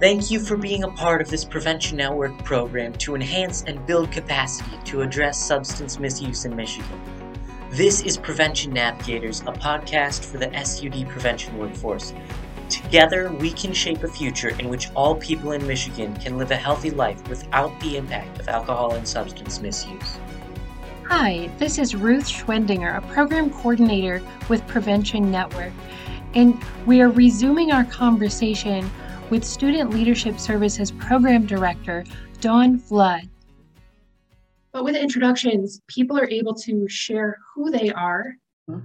Thank you for being a part of this Prevention Network program to enhance and build capacity to address substance misuse in Michigan. This is Prevention Navigators, a podcast for the SUD prevention workforce. Together, we can shape a future in which all people in Michigan can live a healthy life without the impact of alcohol and substance misuse. Hi, this is Ruth Schwendinger, a program coordinator with Prevention Network, and we are resuming our conversation with Student Leadership Services Program Director Dawn Flood. But with introductions, people are able to share who they are, mm-hmm.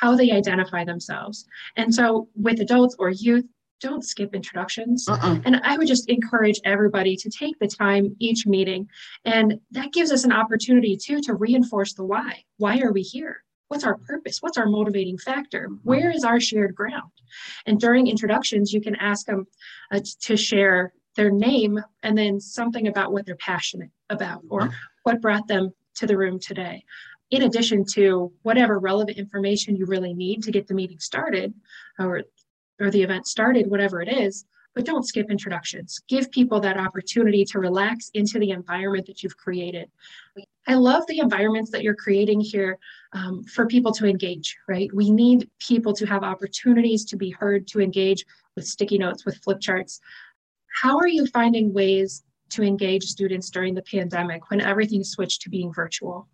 how they identify themselves. And so with adults or youth, don't skip introductions. Uh-uh. And I would just encourage everybody to take the time each meeting. And that gives us an opportunity too to reinforce the why. Why are we here? What's our purpose? What's our motivating factor? Where is our shared ground? And during introductions, you can ask them uh, to share their name and then something about what they're passionate about or what brought them to the room today. In addition to whatever relevant information you really need to get the meeting started or, or the event started, whatever it is, but don't skip introductions. Give people that opportunity to relax into the environment that you've created. I love the environments that you're creating here um, for people to engage, right? We need people to have opportunities to be heard, to engage with sticky notes, with flip charts. How are you finding ways to engage students during the pandemic when everything switched to being virtual?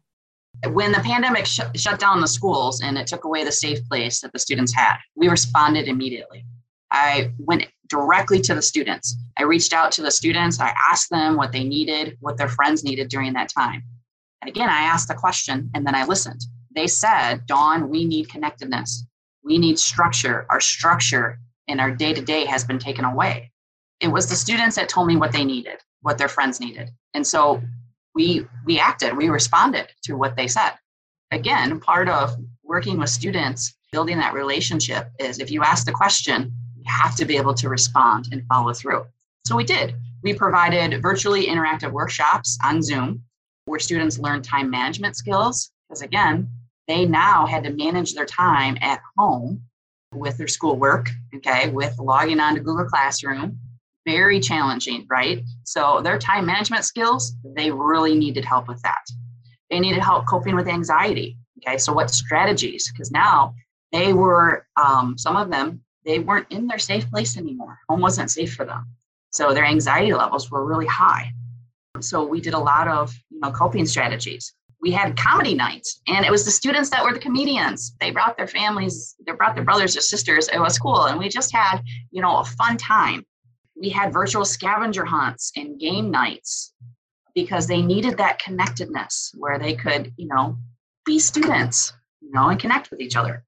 When the pandemic sh- shut down the schools and it took away the safe place that the students had, we responded immediately. I went directly to the students. I reached out to the students. I asked them what they needed, what their friends needed during that time. And again, I asked the question and then I listened. They said, Dawn, we need connectedness. We need structure. Our structure in our day to day has been taken away. It was the students that told me what they needed, what their friends needed. And so we we acted, we responded to what they said. Again, part of working with students, building that relationship is if you ask the question, you have to be able to respond and follow through. So we did. We provided virtually interactive workshops on Zoom where students learn time management skills because again, they now had to manage their time at home with their schoolwork, okay, with logging on to Google Classroom. Very challenging, right? So their time management skills, they really needed help with that. They needed help coping with anxiety. Okay, so what strategies? Because now they were, um, some of them, they weren't in their safe place anymore. Home wasn't safe for them. So their anxiety levels were really high. So we did a lot of, you know, coping strategies. We had comedy nights and it was the students that were the comedians. They brought their families they brought their brothers or sisters. It was cool and we just had you know a fun time. We had virtual scavenger hunts and game nights because they needed that connectedness where they could you know be students you know and connect with each other.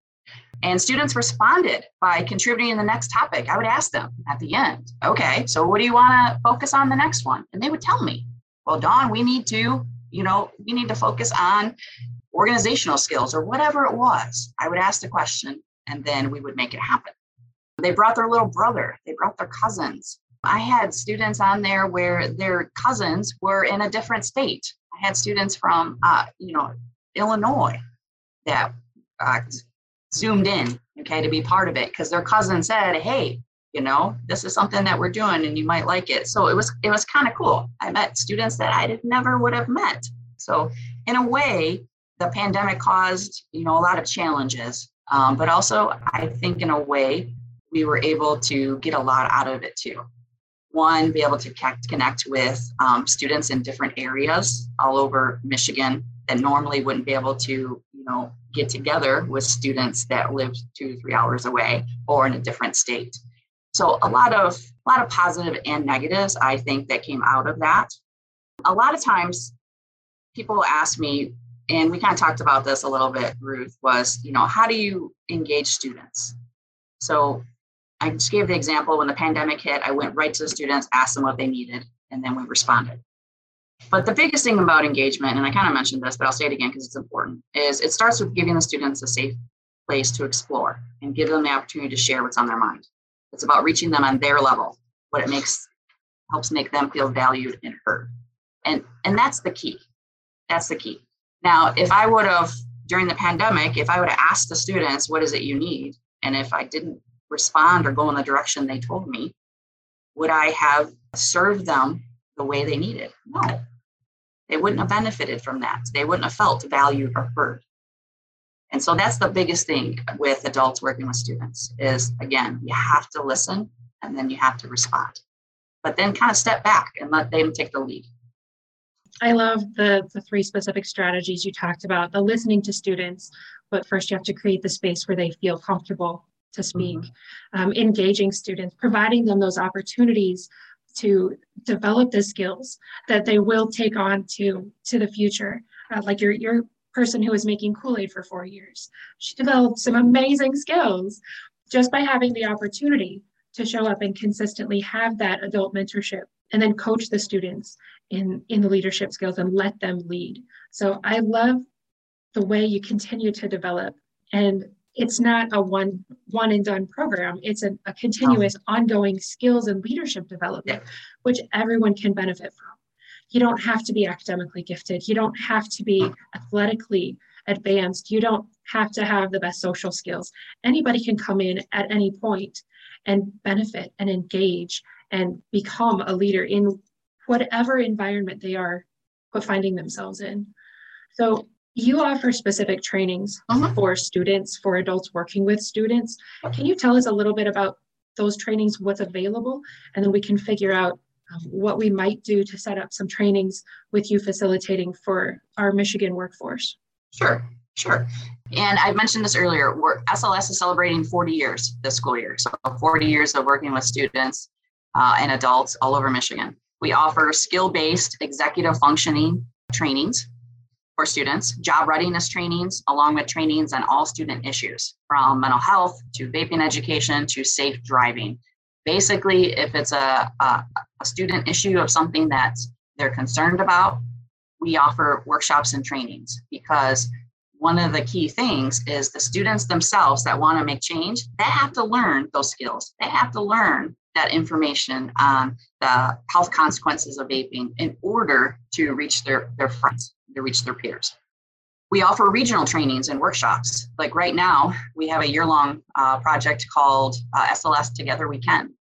And students responded by contributing the next topic. I would ask them at the end okay so what do you want to focus on the next one? And they would tell me well Dawn, we need to you know, we need to focus on organizational skills or whatever it was. I would ask the question and then we would make it happen. They brought their little brother, they brought their cousins. I had students on there where their cousins were in a different state. I had students from, uh, you know, Illinois that uh, zoomed in, okay, to be part of it because their cousin said, "Hey, you know? This is something that we're doing and you might like it. So it was it was kind of cool. I met students that i never would have met. So in a way the pandemic caused you know a lot of challenges um, but also i think in a way we were able to get a lot out of it too. One be able to connect with um, students in different areas all over michigan that normally wouldn't be able to you know get together with students that lived two to three hours away or in a different state so a lot of a lot of positive and negatives I think that came out of that. A lot of times people ask me and we kind of talked about this a little bit Ruth was, you know, how do you engage students? So I just gave the example when the pandemic hit, I went right to the students, asked them what they needed, and then we responded. But the biggest thing about engagement, and I kind of mentioned this, but I'll say it again because it's important, is it starts with giving the students a safe place to explore and give them the opportunity to share what's on their mind. It's about reaching them on their level, what it makes helps make them feel valued and heard. And and that's the key. That's the key. Now, if I would have during the pandemic, if I would have asked the students, what is it you need? And if I didn't respond or go in the direction they told me, Would I have served them the way they needed? No. They wouldn't have benefited from that. They wouldn't have felt valued or heard. And so that's the biggest thing with adults working with students is again, you have to listen and then you have to respond. But then kind of step back and let them take the lead. I love the, the three specific strategies you talked about the listening to students, but first you have to create the space where they feel comfortable to speak, mm-hmm. um, engaging students, providing them those opportunities to develop the skills that they will take on to to the future. Uh, like your your person who was making Kool Aid for four years, she developed some amazing skills just by having the opportunity to show up and consistently have that adult mentorship and then coach the students in in the leadership skills and let them lead so i love the way you continue to develop and it's not a one one and done program it's a, a continuous oh. ongoing skills and leadership development yeah. which everyone can benefit from you don't have to be academically gifted you don't have to be athletically advanced you don't have to have the best social skills anybody can come in at any point and benefit and engage and become a leader in whatever environment they are finding themselves in. So you offer specific trainings uh-huh. for students, for adults working with students. Can you tell us a little bit about those trainings, what's available, and then we can figure out what we might do to set up some trainings with you facilitating for our Michigan workforce? Sure, sure. And I mentioned this earlier, SLS is celebrating 40 years this school year. So 40 years of working with students uh, and adults all over Michigan. We offer skill based executive functioning trainings for students, job readiness trainings, along with trainings on all student issues from mental health to vaping education to safe driving. Basically, if it's a, a, a student issue of something that they're concerned about, we offer workshops and trainings because one of the key things is the students themselves that want to make change, they have to learn those skills. They have to learn that information on the health consequences of vaping in order to reach their, their friends, to reach their peers. We offer regional trainings and workshops. Like right now, we have a year long uh, project called uh, SLS Together We Can.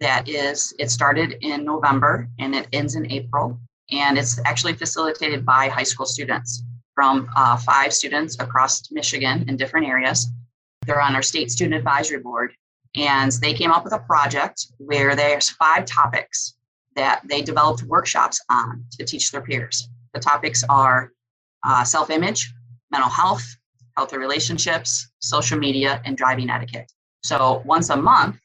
That is, it started in November and it ends in April. And it's actually facilitated by high school students from uh, five students across Michigan in different areas. They're on our state student advisory board and they came up with a project where there's five topics that they developed workshops on to teach their peers. The topics are uh, self image, mental health, healthy relationships, social media, and driving etiquette. So once a month,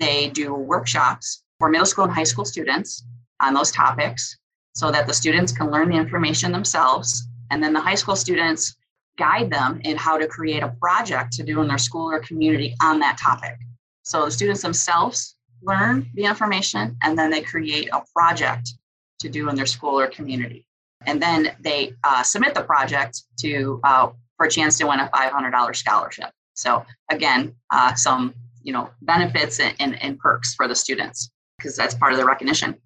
they do workshops for middle school and high school students on those topics so that the students can learn the information themselves. And then the high school students guide them in how to create a project to do in their school or community on that topic. So the students themselves learn the information and then they create a project to do in their school or community. And then they uh, submit the project to uh, for a chance to win a $500 scholarship. So again, uh, some you know benefits and, and, and, perks for the students because that's part of the recognition.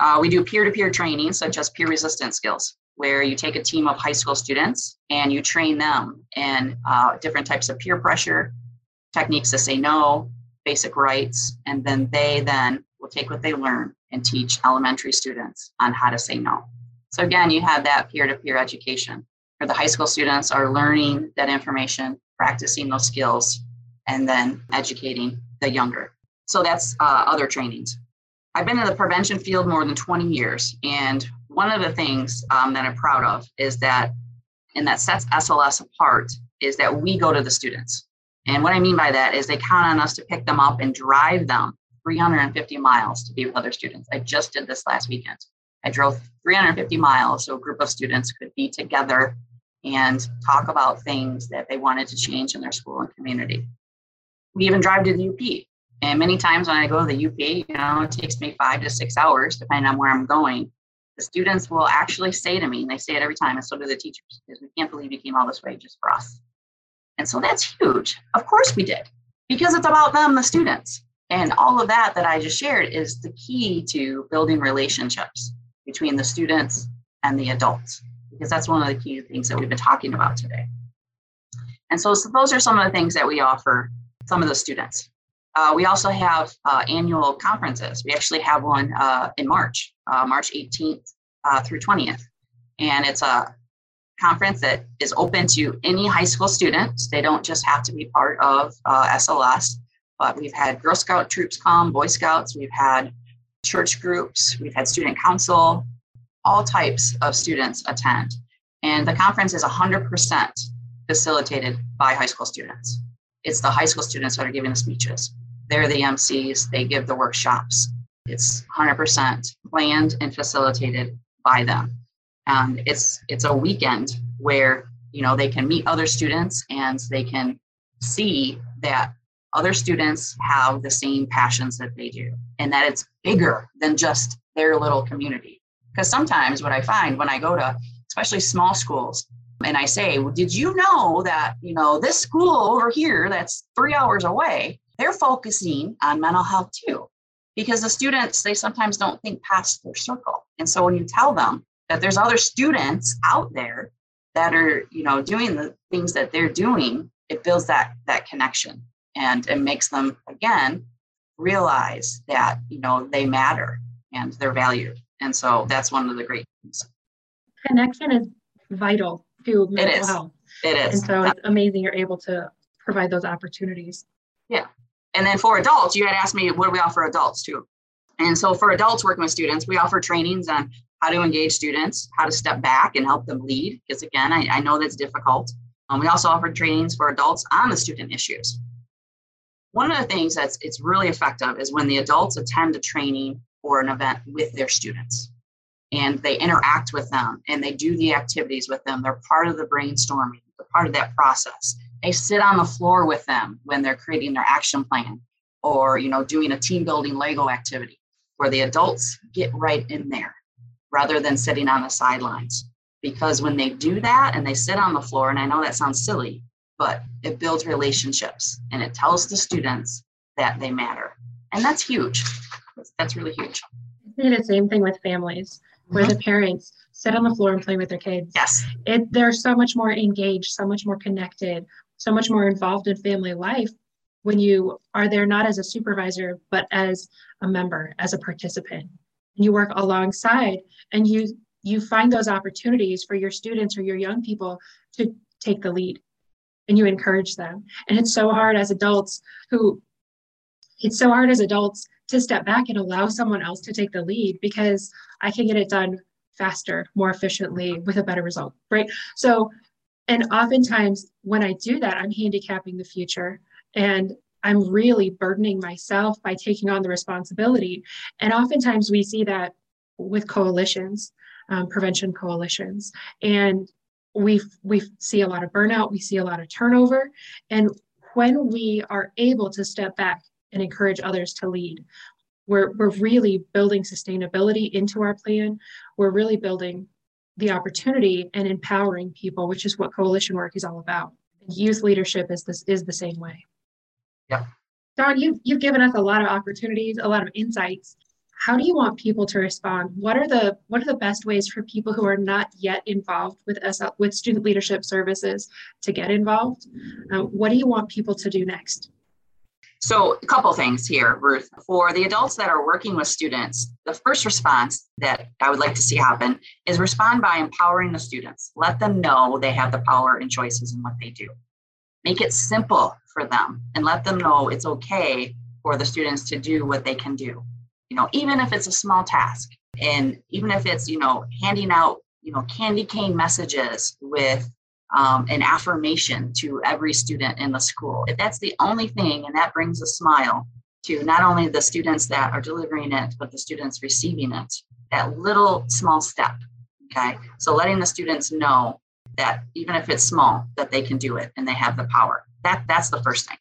Uh, we do peer-to-peer training such as peer resistance skills, where you take a team of high school students and you train them in uh, different types of peer pressure techniques to say no, basic rights, and then they then will take what they learn and teach elementary students on how to say no. So again, you have that peer-to-peer education where the high school students are learning that information, practicing those skills, and then educating the younger. So that's uh, other trainings. I've been in the prevention field more than 20 years, and one of the things um, that I'm proud of is that, and that sets SLS apart, is that we go to the students. And what I mean by that is they count on us to pick them up and drive them 350 miles to be with other students. I just did this last weekend. I drove 350 miles so a group of students could be together and talk about things that they wanted to change in their school and community. We even drive to the UP. And many times when I go to the UP, you know, it takes me five to six hours, depending on where I'm going. The students will actually say to me, and they say it every time, and so do the teachers, because we can't believe you came all this way just for us. And so that's huge. Of course we did, because it's about them, the students. And all of that that I just shared is the key to building relationships between the students and the adults, because that's one of the key things that we've been talking about today. And so, so those are some of the things that we offer some of the students. Uh, we also have uh, annual conferences. We actually have one uh, in March, uh, March 18th uh, through 20th. And it's a conference that is open to any high school students. They don't just have to be part of SLS, but we've had Girl Scout troops come, Boy Scouts, we've had church groups, we've had student council, all types of students attend. And the conference is 100% facilitated by high school students. It's the high school students that are giving the speeches. They're the MCs, they give the workshops. It's 100% planned and facilitated by them. And it's it's a weekend where you know they can meet other students and they can see that other students have the same passions that they do and that it's bigger than just their little community. Because sometimes what i find when i go to especially small schools and i say well, did you know that you know this school over here that's three hours away they're focusing on mental health too? Because the students they sometimes don't think past their circle. And so when you tell them that there's other students out there that are you know doing the things that they're doing it builds that that connection and it makes them again realize that you know they matter and they're valued. And so that's one of the great things. Connection is vital to mental it is. health. It is. And so it's amazing you're able to provide those opportunities. Yeah. And then for adults you had asked me what do we offer adults too? And so for adults working with students we offer trainings on how to engage students how to step back and help them lead because again i, I know that's difficult. Um, we also offer trainings for adults on the student issues one of the things that's it's really effective is when the adults attend a training or an event with their students. And they interact with them and they do the activities with them. They're part of the brainstorming they're part of that process. They sit on the floor with them when they're creating their action plan or you know doing a team building lego activity where the adults get right in there rather than sitting on the sidelines. Because when they do that and they sit on the floor and i know that sounds silly but it builds relationships and it tells the students that they matter. And that's huge. That's, really huge. I the same thing with families where mm-hmm. the parents sit on the floor and play with their kids. Yes. It, they're so much more engaged, so much more connected, so much more involved in family life when you are there not as a supervisor, but as a member, as a participant. And you work alongside and you you find those opportunities for your students or your young people to take the lead and you encourage them. And it's so hard as adults who, it's so hard as adults to step back and allow someone else to take the lead because I can get it done faster, more efficiently with a better result, right? So, and oftentimes when I do that, I'm handicapping the future and I'm really burdening myself by taking on the responsibility. And oftentimes we see that with coalitions, um, prevention coalitions. And we we see a lot of burnout we see a lot of turnover. And when we are able to step back and encourage others to lead we're, we're really building sustainability into our plan. We're really building the opportunity and empowering people which is what coalition work is all about. Youth leadership is this is the same way. Yeah. Dawn you, you've given us a lot of opportunities a lot of insights how do you want people to respond? What are the what are the best ways for people who are not yet involved with SL, with student leadership services to get involved? Uh, what do you want people to do next? So a couple things here ruth. For the adults that are working with students the first response that i would like to see happen is respond by empowering the students. Let them know they have the power and choices in what they do. Make it simple for them and let them know it's okay for the students to do what they can do you know, even if it's a small task and even if it's, you know, handing out, you know, candy cane messages with um, an affirmation to every student in the school. If that's the only thing and that brings a smile to not only the students that are delivering it, but the students receiving it, that little small step. Okay. So letting the students know that even if it's small, that they can do it and they have the power. That that's the first thing.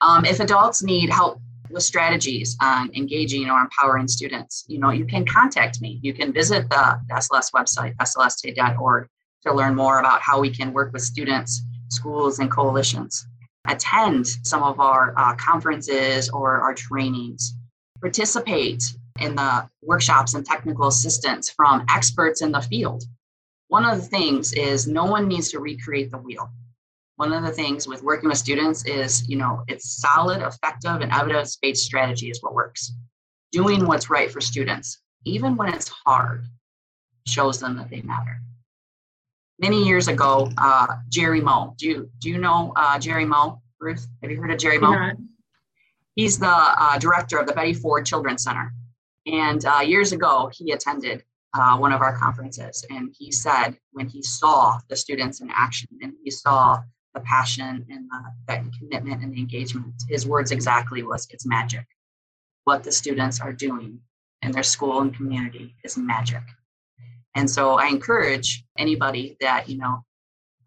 Um, if adults need help with strategies on engaging or empowering students, you know, you can contact me. You can visit the SLS website, slsta.org, to learn more about how we can work with students, schools, and coalitions. Attend some of our uh, conferences or our trainings. Participate in the workshops and technical assistance from experts in the field. One of the things is no one needs to recreate the wheel. One of the things with working with students is, you know, it's solid, effective, and evidence-based strategy is what works. Doing what's right for students, even when it's hard, shows them that they matter. Many years ago, uh, Jerry Moe. Do you do you know uh, Jerry Moe, Ruth? Have you heard of Jerry Moe? He's the uh, director of the Betty Ford Children's Center. And uh, years ago, he attended uh, one of our conferences, and he said when he saw the students in action and he saw the passion and the, that commitment and the engagement. His words exactly was, "It's magic." What the students are doing in their school and community is magic. And so I encourage anybody that you know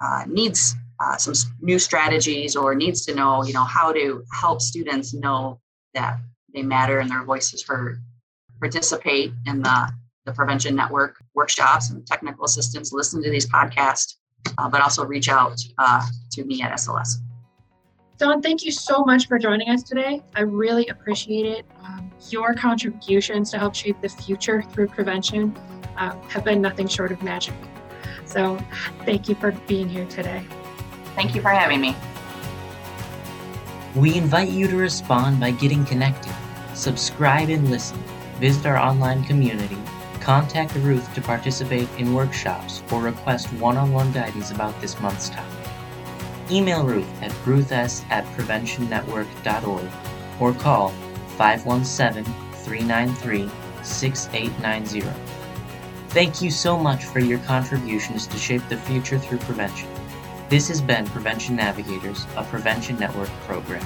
uh, needs uh, some new strategies or needs to know, you know, how to help students know that they matter and their voice is heard. Participate in the the Prevention Network workshops and technical assistance. Listen to these podcasts uh, but also reach out uh, to me at SLS. Dawn, thank you so much for joining us today. I really appreciate it. Um, your contributions to help shape the future through prevention uh, have been nothing short of magic. So, thank you for being here today. Thank you for having me. We invite you to respond by getting connected. Subscribe and listen. Visit our online community Contact Ruth to participate in workshops or request one on one guidance about this month's topic. Email Ruth at ruths at preventionnetwork.org or call 517 393 6890. Thank you so much for your contributions to shape the future through prevention. This has been Prevention Navigators, a Prevention Network program.